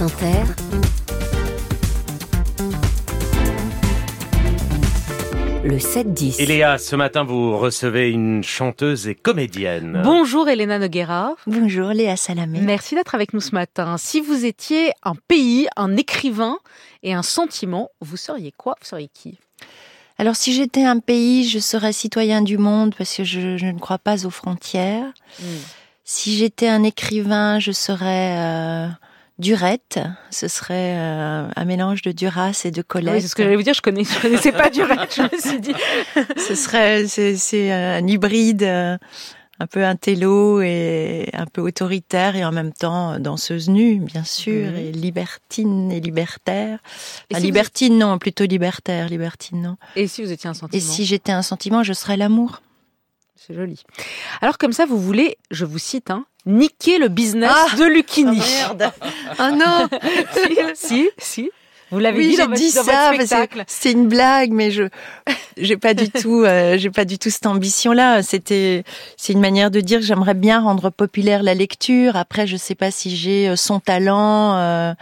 France Inter, le 7-10. Et Léa, ce matin, vous recevez une chanteuse et comédienne. Bonjour Elena Noguera. Bonjour Léa Salamé. Merci d'être avec nous ce matin. Si vous étiez un pays, un écrivain et un sentiment, vous seriez quoi? Vous seriez qui? Alors si j'étais un pays, je serais citoyen du monde parce que je, je ne crois pas aux frontières. Hmm. Si j'étais un écrivain, je serais euh, Durette. Ce serait euh, un mélange de Duras et de Ah Colette. oui, C'est ce que j'allais vous dire, je, connais, je connaissais pas du reste, je me suis dit. Ce serait c'est, un hybride euh, un peu intello et un peu autoritaire et en même temps danseuse nue, bien sûr, Mhm. et libertine et libertaire. Et Enfin, si vous- libertine non, plutôt libertaire, libertine non. Et si vous étiez un sentiment Et si j'étais un sentiment, je serais l'amour. C'est joli. Alors comme ça, vous voulez, je vous cite, hein, niquer le business Ah de Lucchini. merde Ah non si, si. Vous l'avez Oui, dit j'ai dans, votre- dit dans ça, votre spectacle. c'est une blague, mais je j'ai pas du tout, euh, j'ai pas du tout cette ambition-là. C'était, c'est une manière de dire que j'aimerais bien rendre populaire la lecture. Après, je sais pas si j'ai euh, son talent, euh,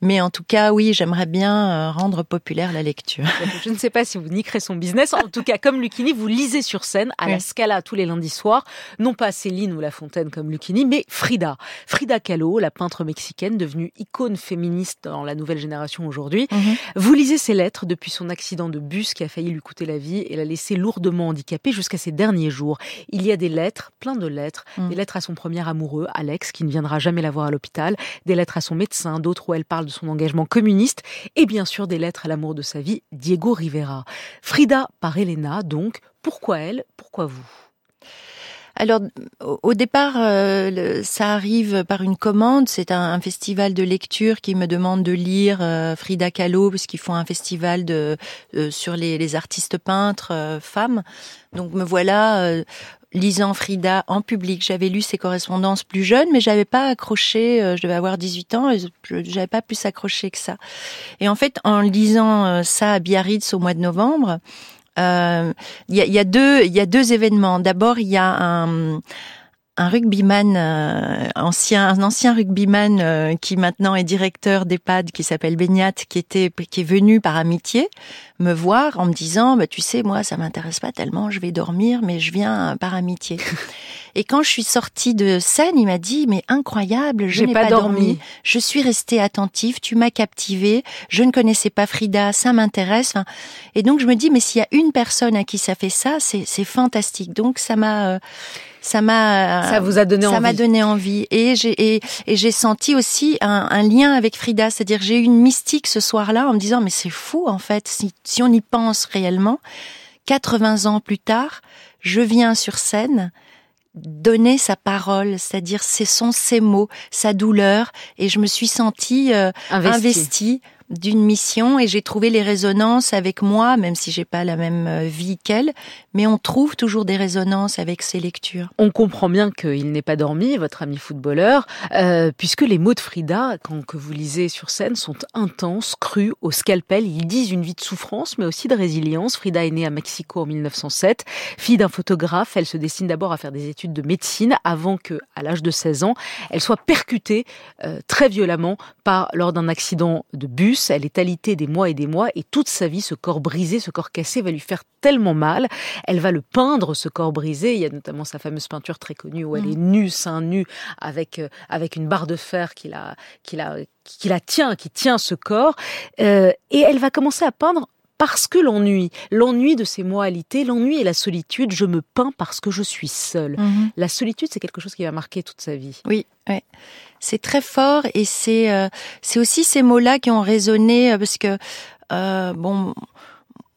mais en tout cas, oui, j'aimerais bien euh, rendre populaire la lecture. Je ne sais pas si vous niquerez son business. En tout cas, comme Lucchini, vous lisez sur scène à la. Scala tous les lundis soirs. Non pas Céline ou La Fontaine comme Lucchini, mais Frida. Frida Kahlo, la peintre mexicaine devenue icône féministe dans la nouvelle génération aujourd'hui. Mhm. Vous lisez ses lettres depuis son accident de bus qui a failli lui coûter la vie et l'a laissé lourdement handicapée jusqu'à ses derniers jours. Il y a des lettres, plein de lettres, Mm. des lettres à son premier amoureux, Alex, qui ne viendra jamais la voir à l'hôpital, des lettres à son médecin, d'autres où elle parle de son engagement communiste, et bien sûr des lettres à l'amour de sa vie, Diego Rivera. Frida par Elena, donc, pourquoi elle, pourquoi vous? Alors, au départ, euh, ça arrive par une commande. C'est un, festival de lecture qui me demande de lire euh, Frida Kahlo, parce qu'ils font un festival de euh, sur les, artistes peintres femmes. Donc, me voilà lisant Frida en public. J'avais lu ses correspondances plus jeunes, mais j'avais pas accroché. euh, je devais avoir 18 ans et j'avais pas plus accroché que ça. Et en fait, en lisant euh, ça à Biarritz au mois de novembre. euh, il y, a, y a y a deux événements. D'abord, il y a un, un rugbyman euh, ancien, un ancien rugbyman euh, qui maintenant est directeur d'EHPAD, qui s'appelle Beignat, qui était, qui est venu par amitié me voir en me disant, bah, tu sais, moi, ça m'intéresse pas tellement, je vais dormir, mais je viens euh, par amitié. Et quand je suis sortie de scène, il m'a dit, mais incroyable, je n'ai pas pas, dormi. dormi. Je suis restée attentive, tu m'as captivée, je ne connaissais pas Frida, ça m'intéresse. Enfin, et donc je me dis, mais s'il y a une personne à qui ça fait ça, c'est c'est fantastique. Donc ça m'a, euh, ça m'a, Ça vous a donné ça m'a envie. donné envie. Et j'ai et, et j'ai senti aussi un, un lien avec Frida, c'est-à-dire j'ai eu une mystique ce soir-là en me disant, mais c'est fou en fait, si si on y pense réellement, 80 ans plus tard, je viens sur scène donner sa parole, c'est-à-dire ce sont ses mots, sa douleur, et je me suis sentie euh, Investi. investie d'une mission et j'ai trouvé les résonances avec moi, même si j'ai pas la même euh, vie qu'elle, mais on trouve toujours des résonances avec ces lectures. On comprend bien qu'il n'est pas dormi, votre ami footballeur, euh, puisque les mots de Frida, quand que vous lisez sur scène, sont intenses, crus, au scalpel. Ils disent une vie de souffrance, mais aussi de résilience. Frida est née à Mexico en 1907. Fille d'un photographe, elle se destine d'abord à faire des études de médecine avant que, à l'âge de 16 ans, elle soit percutée euh, très violemment par lors d'un accident de bus. Elle est alitée des mois et des mois, et toute sa vie, ce corps brisé, ce corps cassé, va lui faire tellement mal. Elle va le peindre, ce corps brisé. Il y a notamment sa fameuse peinture très connue où elle Mhm. est nue, seins nus, avec euh, avec une barre de fer qui la qui la qui la tient, qui tient ce corps. Euh, et elle va commencer à peindre parce que l'ennui, l'ennui de ces mois alités, l'ennui et la solitude. Je me peins parce que je suis seule. La solitude, c'est quelque chose qui va marquer toute sa vie. Oui, ouais. c'est très fort et c'est euh, c'est aussi ces mots-là qui ont résonné euh, parce que euh, bon.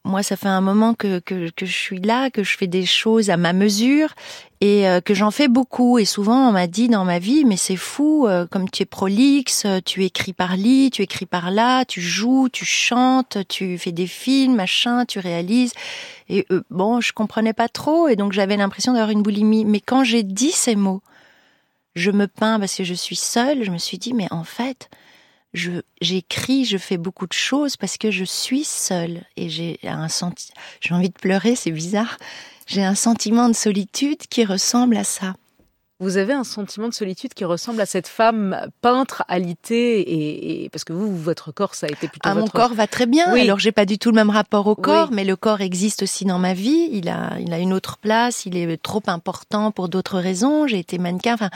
Moi, ça fait un moment que, que, que je suis là, que je fais des choses à ma mesure et euh, que j'en fais beaucoup. Et souvent, on m'a dit dans ma vie, mais c'est fou, euh, comme tu es prolixe, euh, tu écris par lit, tu écris par là, tu joues, tu chantes, tu fais des films, machin, tu réalises. Et euh, bon, je comprenais pas trop et donc j'avais l'impression d'avoir une boulimie. Mais quand j'ai dit ces mots, je me peins parce que je suis seule, je me suis dit, mais en fait, je j'écris, je fais beaucoup de choses parce que je suis seule et j'ai un senti j'ai envie de pleurer, c'est bizarre. J'ai un sentiment de solitude qui ressemble à ça. Vous avez un sentiment de solitude qui ressemble à cette femme peintre alitée et, et parce que vous, votre corps, ça a été plutôt. Ah, votre... mon corps va très bien. Oui. Alors j'ai pas du tout le même rapport au corps, Oui. mais le corps existe aussi dans ma vie. Il a, il a une autre place. Il est trop important pour d'autres raisons. J'ai été mannequin. Enfin,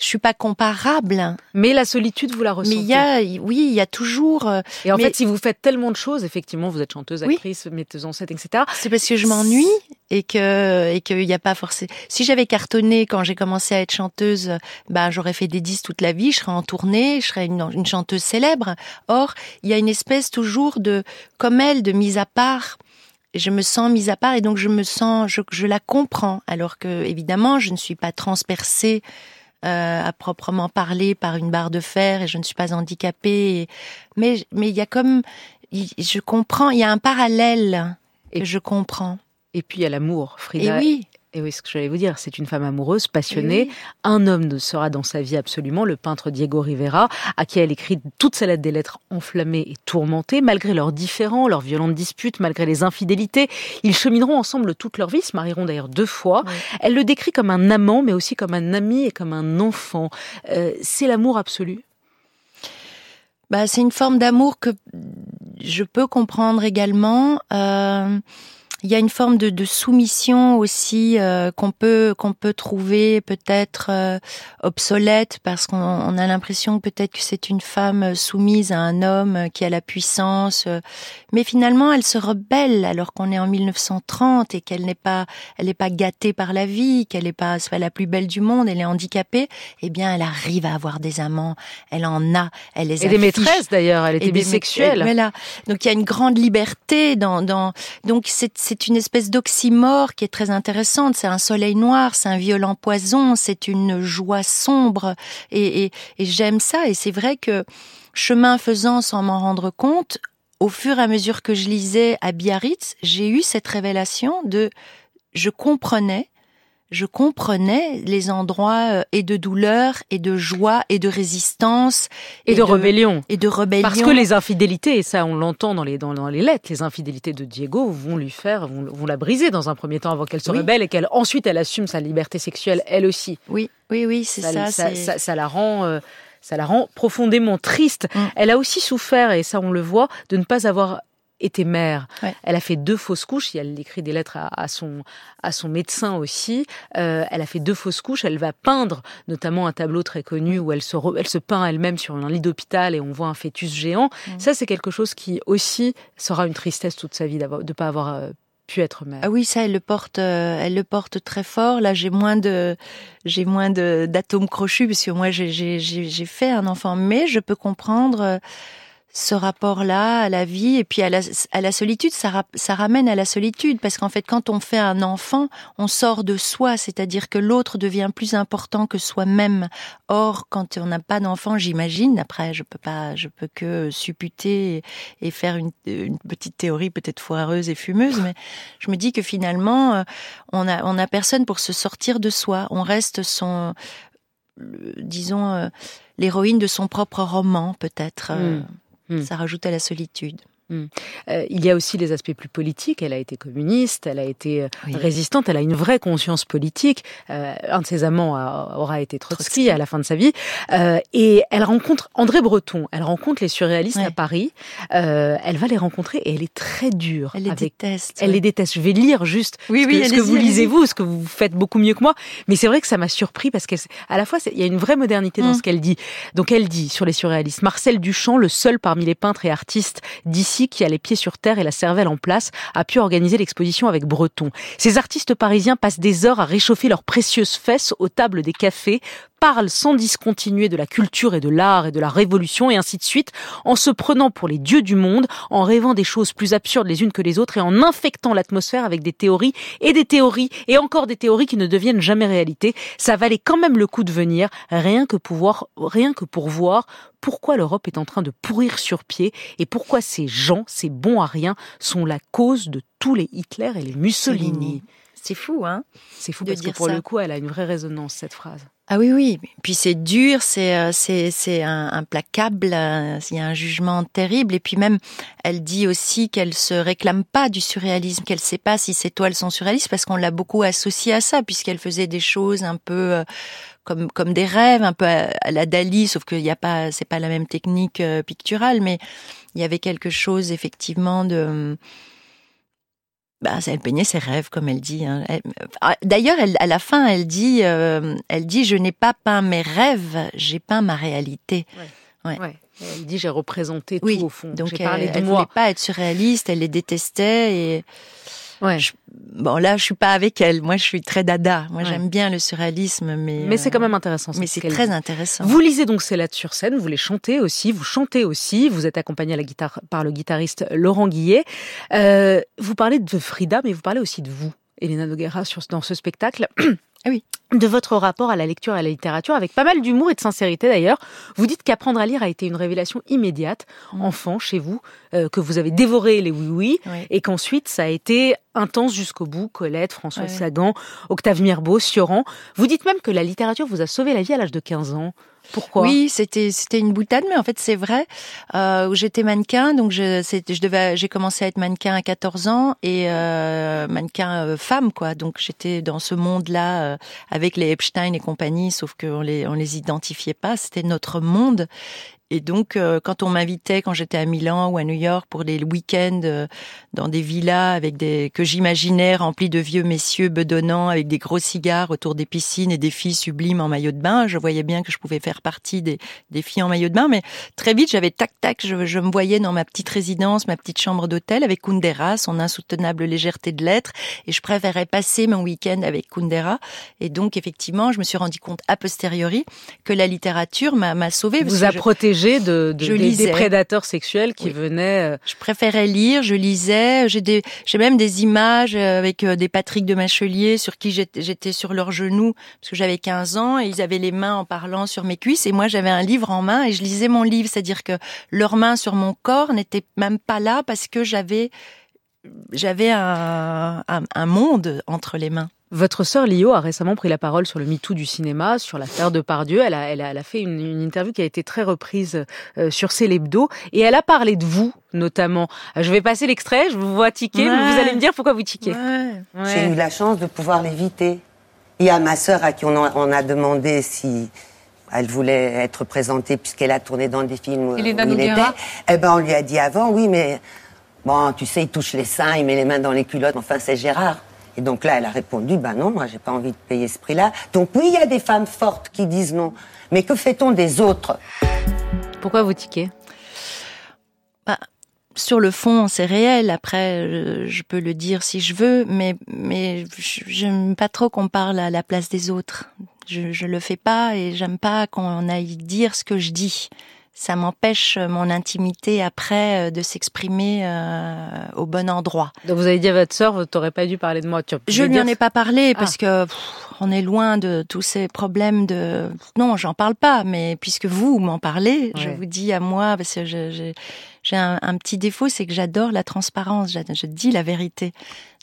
je suis pas comparable. Mais la solitude, vous la ressentez. Mais il y a, oui, il y a toujours. euh, Et en mais- fait, si vous faites tellement de choses, effectivement, vous êtes chanteuse, Oui. actrice, metteuse en scène, etc. C'est parce que je m'ennuie et que et qu'il n'y a pas forcément. Si j'avais cartonné quand j'ai commencé à être chanteuse, ben j'aurais fait des disques toute la vie, je serais en tournée, je serais une, une chanteuse célèbre. Or, il y a une espèce toujours de, comme elle, de mise à part. Je me sens mise à part et donc je me sens, je, je la comprends. Alors que évidemment, je ne suis pas transpercée euh, à proprement parler par une barre de fer et je ne suis pas handicapée. et- mais mais il y a comme, je comprends, il y a un parallèle Et- que je comprends. Et puis il y a l'amour, Et Frida. oui, Et oui, ce que j'allais vous dire, c'est une femme amoureuse, passionnée. Oui. Un homme ne sera dans sa vie absolument, le peintre Diego Rivera, à qui elle écrit toutes ses lettres des lettres enflammées et tourmentées, malgré leurs différends, leurs violentes disputes, malgré les infidélités. Ils chemineront ensemble toute leur vie, ils se marieront d'ailleurs deux fois. Oui. Elle le décrit comme un amant, mais aussi comme un ami et comme un enfant. Euh, c'est l'amour absolu? bah, c'est une forme d'amour que je peux comprendre également. Euh, il y a une forme de, de soumission aussi euh, qu'on peut qu'on peut trouver peut-être euh, obsolète parce qu'on on a l'impression peut-être que c'est une femme soumise à un homme qui a la puissance, euh, mais finalement elle se rebelle alors qu'on est en 1930 et qu'elle n'est pas elle n'est pas gâtée par la vie, qu'elle n'est pas pas la plus belle du monde, elle est handicapée. Eh bien, elle arrive à avoir des amants, elle en a, elle les Et des affiche. maîtresses d'ailleurs, elle était Et des bisexuelle. Voilà. Donc il y a une grande liberté dans dans donc c'est c'est une espèce d'oxymore qui est très intéressante. C'est un soleil noir, c'est un violent poison, c'est une joie sombre et et, et j'aime ça. Et c'est vrai que chemin faisant sans m'en rendre compte, au fur et à mesure que je lisais à Biarritz, j'ai eu cette révélation de je comprenais je comprenais les endroits euh, et de douleur et de joie et de résistance Et, de, rébellion. et de rébellion. Parce que les infidélités, et ça on l'entend dans les, dans, dans les lettres, les infidélités de Diego vont lui faire, vont, vont la briser dans un premier temps avant qu'elle se Oui. rebelle et qu'elle ensuite elle assume sa liberté sexuelle elle aussi. Oui, oui, oui, c'est ça. ça, ça, ça la rend, euh, ça la rend profondément triste. Mm. Elle a aussi souffert, et ça on le voit, de ne pas avoir été mère. Ouais. Elle a fait deux fausses couches. Elle écrit des lettres à, à son à son médecin aussi. Euh, elle a fait deux fausses couches. Elle va peindre notamment un tableau très connu où elle se re- elle se peint elle-même sur un lit d'hôpital et on voit un fœtus géant. Ça c'est quelque chose qui aussi sera une tristesse toute sa vie de pas avoir euh, pu être mère. Ah oui, ça, elle le porte, euh, elle le porte très fort. Là, j'ai moins de, j'ai moins de d'atomes crochus parce que moi, j'ai j'ai j'ai j'ai fait un enfant, mais je peux comprendre. Ce rapport-là à la vie et puis à la, solitude, ça, ra- ça ramène à la solitude parce qu'en fait, quand on fait un enfant, on sort de soi, c'est-à-dire que l'autre devient plus important que soi-même. Or, quand on n'a pas d'enfant, j'imagine, après, je peux pas, je peux que supputer et, faire une, petite théorie peut-être foireuse et fumeuse, mais je me dis que finalement, euh, on a, on a personne pour se sortir de soi. On reste son, disons, euh, l'héroïne de son propre roman, peut-être. euh, Mm. Ça rajoute à la solitude. Euh, il y a aussi les aspects plus politiques. Elle a été communiste, elle a été euh, Oui. résistante, elle a une vraie conscience politique. Euh, un de ses amants a- aura été Trotsky, Trotsky. à la fin de sa vie. Euh, et elle rencontre André Breton. Elle rencontre les surréalistes Ouais. à Paris. Elle va les rencontrer et elle est très dure. Elle les avec... déteste. Elle les déteste. Je vais lire juste Oui, ce oui, que, ce que vous lisez vous, ce que vous faites beaucoup mieux que moi. Mais c'est vrai que ça m'a surpris parce qu'à la fois il y a une vraie modernité dans Mm. ce qu'elle dit. Donc elle dit sur les surréalistes, Marcel Duchamp, le seul parmi les peintres et artistes d'ici qui a les pieds sur terre et la cervelle en place, a pu organiser l'exposition avec Breton. Ces artistes parisiens passent des heures à réchauffer leurs précieuses fesses aux tables des cafés, parlent sans discontinuer de la culture et de l'art et de la révolution et ainsi de suite, en se prenant pour les dieux du monde, en rêvant des choses plus absurdes les unes que les autres et en infectant l'atmosphère avec des théories et des théories et encore des théories qui ne deviennent jamais réalité. Ça valait quand même le coup de venir, rien que pouvoir, rien que pour voir pourquoi l'Europe est en train de pourrir sur pied et pourquoi ces gens, ces bons à rien, sont la cause de tous les Hitler et les Mussolini. C'est fou, hein C'est fou De parce que dire pour ça. le coup, elle a une vraie résonance, cette phrase. Ah oui, oui. Puis c'est dur, c'est euh, c'est implacable. euh, Il y a un jugement terrible. Et puis même, elle dit aussi qu'elle se réclame pas du surréalisme, qu'elle sait pas si ses toiles sont surréalistes parce qu'on l'a beaucoup associée à ça, puisqu'elle faisait des choses un peu euh, comme comme des rêves, un peu à, la Dali, sauf qu'il n'y a pas, c'est pas la même technique picturale, mais il y avait quelque chose effectivement de bah, elle peignait ses rêves, comme elle dit. Hein. Ah, d'ailleurs, à la fin, elle dit, euh, elle dit, je n'ai pas peint mes rêves, j'ai peint ma réalité. Ouais. Ouais. Elle dit, j'ai représenté oui. tout au fond. Donc, elle, moi. voulait pas être surréaliste, elle les détestait et. Ouais. Je, bon là, je suis pas avec elle. Moi, je suis très dada. Moi, ouais. j'aime bien le surréalisme, mais mais c'est quand même intéressant. Mais c'est très intéressant. Vous lisez donc ces lettres sur scène, vous les chantez aussi, vous chantez aussi. Vous êtes accompagné à la guitare par le guitariste Laurent Guillet. Euh, vous parlez de Frida, mais vous parlez aussi de vous, Elena Noguera, sur dans ce spectacle. Ah oui. De votre rapport à la lecture et à la littérature, avec pas mal d'humour et de sincérité d'ailleurs. Vous dites qu'apprendre à lire a été une révélation immédiate, mmh. enfant, chez vous, euh, que vous avez dévoré les oui-oui, oui. et qu'ensuite ça a été intense jusqu'au bout. Colette, François Ouais. Sagan, Octave Mirbeau, Sioran. Vous dites même que la littérature vous a sauvé la vie à l'âge de 15 ans. Oui, c'était c'était une boutade, mais en fait c'est vrai. Euh, J'étais mannequin, donc je je devais j'ai commencé à être mannequin à 14 ans et euh, mannequin euh, femme quoi. Donc j'étais dans ce monde-là euh, avec les Epstein et compagnie, sauf qu'on les on les identifiait pas. C'était notre monde. Et donc, euh, quand on m'invitait, quand j'étais à Milan ou à New York, pour des week-ends euh, dans des villas avec des que j'imaginais remplis de vieux messieurs bedonnants avec des gros cigares autour des piscines et des filles sublimes en maillot de bain, je voyais bien que je pouvais faire partie des, des filles en maillot de bain. Mais très vite, j'avais tac tac, je, je, me voyais dans ma petite résidence, ma petite chambre d'hôtel avec Kundera, son insoutenable légèreté de l'être, et je préférais passer mon week-end avec Kundera. Et donc, effectivement, je me suis rendu compte a posteriori que la littérature m'a sauvée. Vous a je, de, de je des, prédateurs sexuels qui Oui. venaient. euh, Je préférais lire, je lisais. J'ai des, j'ai même des images euh, avec euh, des Patrick de Machelier sur qui j'étais j'étais sur leurs genoux parce que j'avais 15 ans et ils avaient les mains en parlant sur mes cuisses et moi j'avais un livre en main et je lisais mon livre, c'est-à-dire que leurs mains sur mon corps n'étaient même pas là parce que j'avais j'avais un, un, un monde entre les mains. Votre sœur Lio a récemment pris la parole sur le MeToo du cinéma, sur l'affaire de Pardieu. Elle a, elle a, elle a fait une, une, interview qui a été très reprise euh, sur Célébdo et elle a parlé de vous notamment. Euh, Je vais passer l'extrait, je vous vois tiquer, Ouais. mais vous allez me dire pourquoi vous tiquez. Ouais. J'ai eu la chance de pouvoir l'éviter. Il y a ma sœur à qui on a, on a demandé si elle voulait être présentée puisqu'elle a tourné dans des films où, où il était. Eh ben, on lui a dit avant, oui, mais bon, tu sais, il touche les seins, il met les mains dans les culottes. Enfin, c'est Gérard. Et donc là, elle a répondu, ben non, moi, j'ai pas envie de payer ce prix-là. Donc oui, il y a des femmes fortes qui disent non. Mais que fait-on des autres? Pourquoi vous tiquez? Bah, sur le fond, c'est réel. Après, je, je peux le dire si je veux, mais mais je- j'aime pas trop qu'on parle à la place des autres. Je, je le fais pas et j'aime pas qu'on aille dire ce que je dis. Ça m'empêche mon intimité après euh, de s'exprimer euh, au bon endroit. Donc vous avez dit à votre sœur, vous n'aurez pas dû parler de moi. Tu Je veux lui en ai pas parlé parce que pff, on est loin de tous ces problèmes de. Non, j'en parle pas. Mais puisque vous m'en parlez, je vous dis à moi parce que j'ai un, un petit défaut, c'est que j'adore la transparence. Je dis la vérité.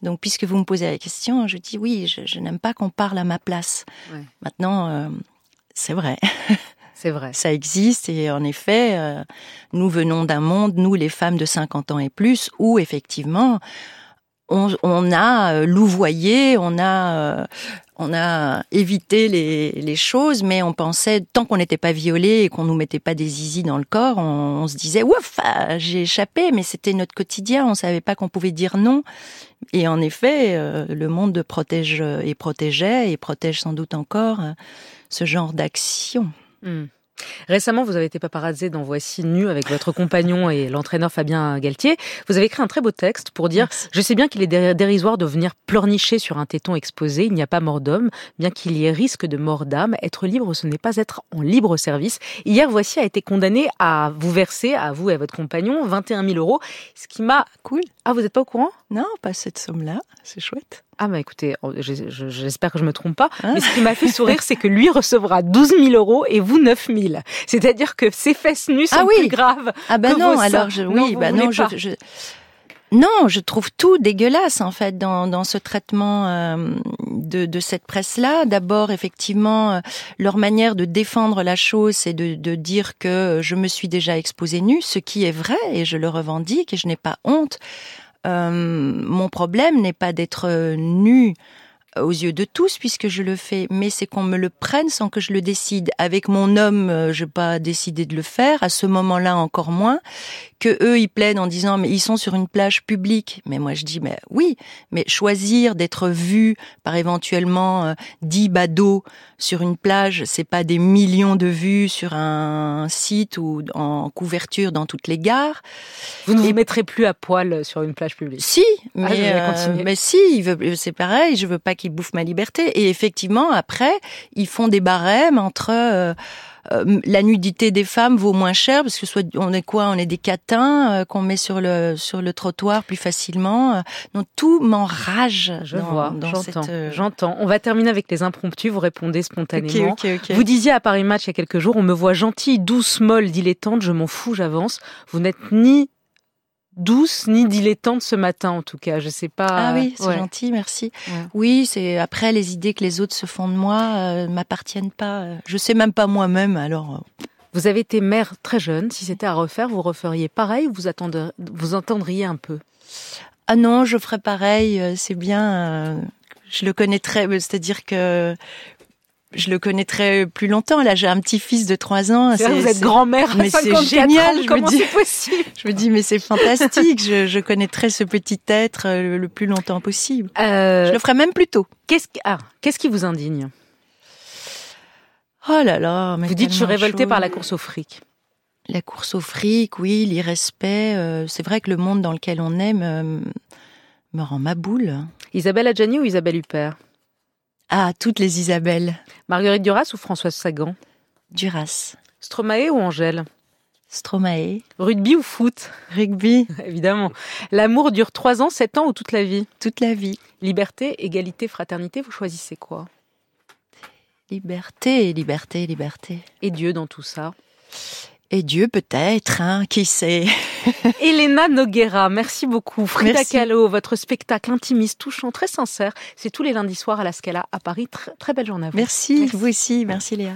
Donc, puisque vous me posez la question, je dis oui. Je, je n'aime pas qu'on parle à ma place. Ouais. Maintenant, euh, c'est vrai. C'est vrai. Ça existe et en effet, euh, nous venons d'un monde, nous les femmes de 50 ans et plus, où effectivement, on, on a euh, louvoyé, on a, euh, on a évité les, les choses, mais on pensait, tant qu'on n'était pas violé et qu'on nous mettait pas des zizi dans le corps, on, on se disait, ouf, j'ai échappé, mais c'était notre quotidien, on savait pas qu'on pouvait dire non. Et en effet, euh, le monde protège et protégeait et protège sans doute encore euh, ce genre d'action. Hmm. Récemment, vous avez été paparazzé dans Voici nu avec votre compagnon et l'entraîneur Fabien Galtier. Vous avez écrit un très beau texte pour dire Merci. Je sais bien qu'il est dé- dérisoire de venir pleurnicher sur un téton exposé. Il n'y a pas mort d'homme, bien qu'il y ait risque de mort d'âme. Être libre, ce n'est pas être en libre service. Hier, Voici a été condamné à vous verser, à vous et à votre compagnon, 21 000 euros. Ce qui m'a. Cool. Ah, vous n'êtes pas au courant? Non, pas cette somme-là. C'est chouette. Ah, bah écoutez, je- je- j'espère que je me trompe pas. Hein Mais ce qui m'a fait sourire, c'est que lui recevra 12 000 euros et vous 9 000. C'est-à-dire que ses fesses nues sont Ah oui. plus graves. Ah ben Que non, vos alors je, Non, oui, vous bah non, je, je- non, je trouve tout dégueulasse en fait dans, dans ce traitement euh, de, de cette presse-là. D'abord, effectivement, euh, leur manière de défendre la chose, c'est de, de dire que je me suis déjà exposée nue, ce qui est vrai et je le revendique et je n'ai pas honte. Euh, mon problème n'est pas d'être euh, nue aux yeux de tous puisque je le fais, mais c'est qu'on me le prenne sans que je le décide. Avec mon homme, euh, je n'ai pas décidé de le faire, à ce moment-là encore moins, que eux ils plaident en disant mais ils sont sur une plage publique. Mais moi je dis mais oui, mais choisir d'être vu par éventuellement euh, dix badauds sur une plage, c'est pas des millions de vues sur un site ou en couverture dans toutes les gares. Vous ne vous mettrez plus à poil sur une plage publique. Si, Ah, mais, vais euh, mais si, c'est pareil, je veux pas qu'ils bouffent ma liberté. Et effectivement, après, ils font des barèmes entre euh, euh, la nudité des femmes vaut moins cher parce que soit on est quoi, on est des catins euh, qu'on met sur le sur le trottoir plus facilement. euh. donc tout m'enrage. Je dans- vois, j'entends, euh, j'entends. On va terminer avec les impromptus. Vous répondez spontanément. Ok, ok, ok. Vous disiez à Paris Match il y a quelques jours, on me voit gentille, douce, molle, dilettante, je m'en fous, j'avance. Vous n'êtes ni douce ni dilettante ce matin, en tout cas. Je sais pas. Ah oui, c'est Ouais. gentil, merci. Ouais. Oui, c'est après les idées que les autres se font de moi euh, m'appartiennent pas. Je sais même pas moi-même, alors. euh, Vous avez été mère très jeune. Si c'était à refaire, vous referiez pareil ou vous, attendez, vous entendriez un peu? Ah non, je ferai pareil, euh, c'est bien. euh, Je le connaîtrais, euh, c'est-à-dire que je le connaîtrais plus longtemps. Là, j'ai un petit-fils de 3 ans. C'est Vous êtes grand-mère mais c'est 54 génial, ans, je me Comment c'est possible Je me dis, mais c'est fantastique. je, je connaîtrais ce petit être euh, le, le plus longtemps possible. Euh, Je le ferai même plus tôt. Qu'est-ce qui, ah, qu'est-ce qui vous indigne Oh là là, mais Vous dites, je suis révoltée par la course au fric. La course au fric, oui, l'irrespect. euh, c'est vrai que le monde dans lequel on est me, me rend ma boule. Isabelle Adjani ou Isabelle Huppert? Ah, toutes les Isabelles. Marguerite Duras ou Françoise Sagan? Duras, Stromae ou Angèle? Stromae, Rugby ou foot? Rugby, Évidemment. L'amour dure 3 ans, 7 ans ou toute la vie? Toute la vie. Liberté, égalité, fraternité, vous choisissez quoi? Liberté, liberté, liberté. Et Dieu dans tout ça? Et Dieu peut-être, hein, qui sait. Elena Noguera, merci beaucoup. Frida Merci. Kahlo, votre spectacle intimiste, touchant, très sincère. C'est tous les lundis soirs à la Scala à Paris. Très, très belle journée à vous. Merci, vous aussi, merci Léa.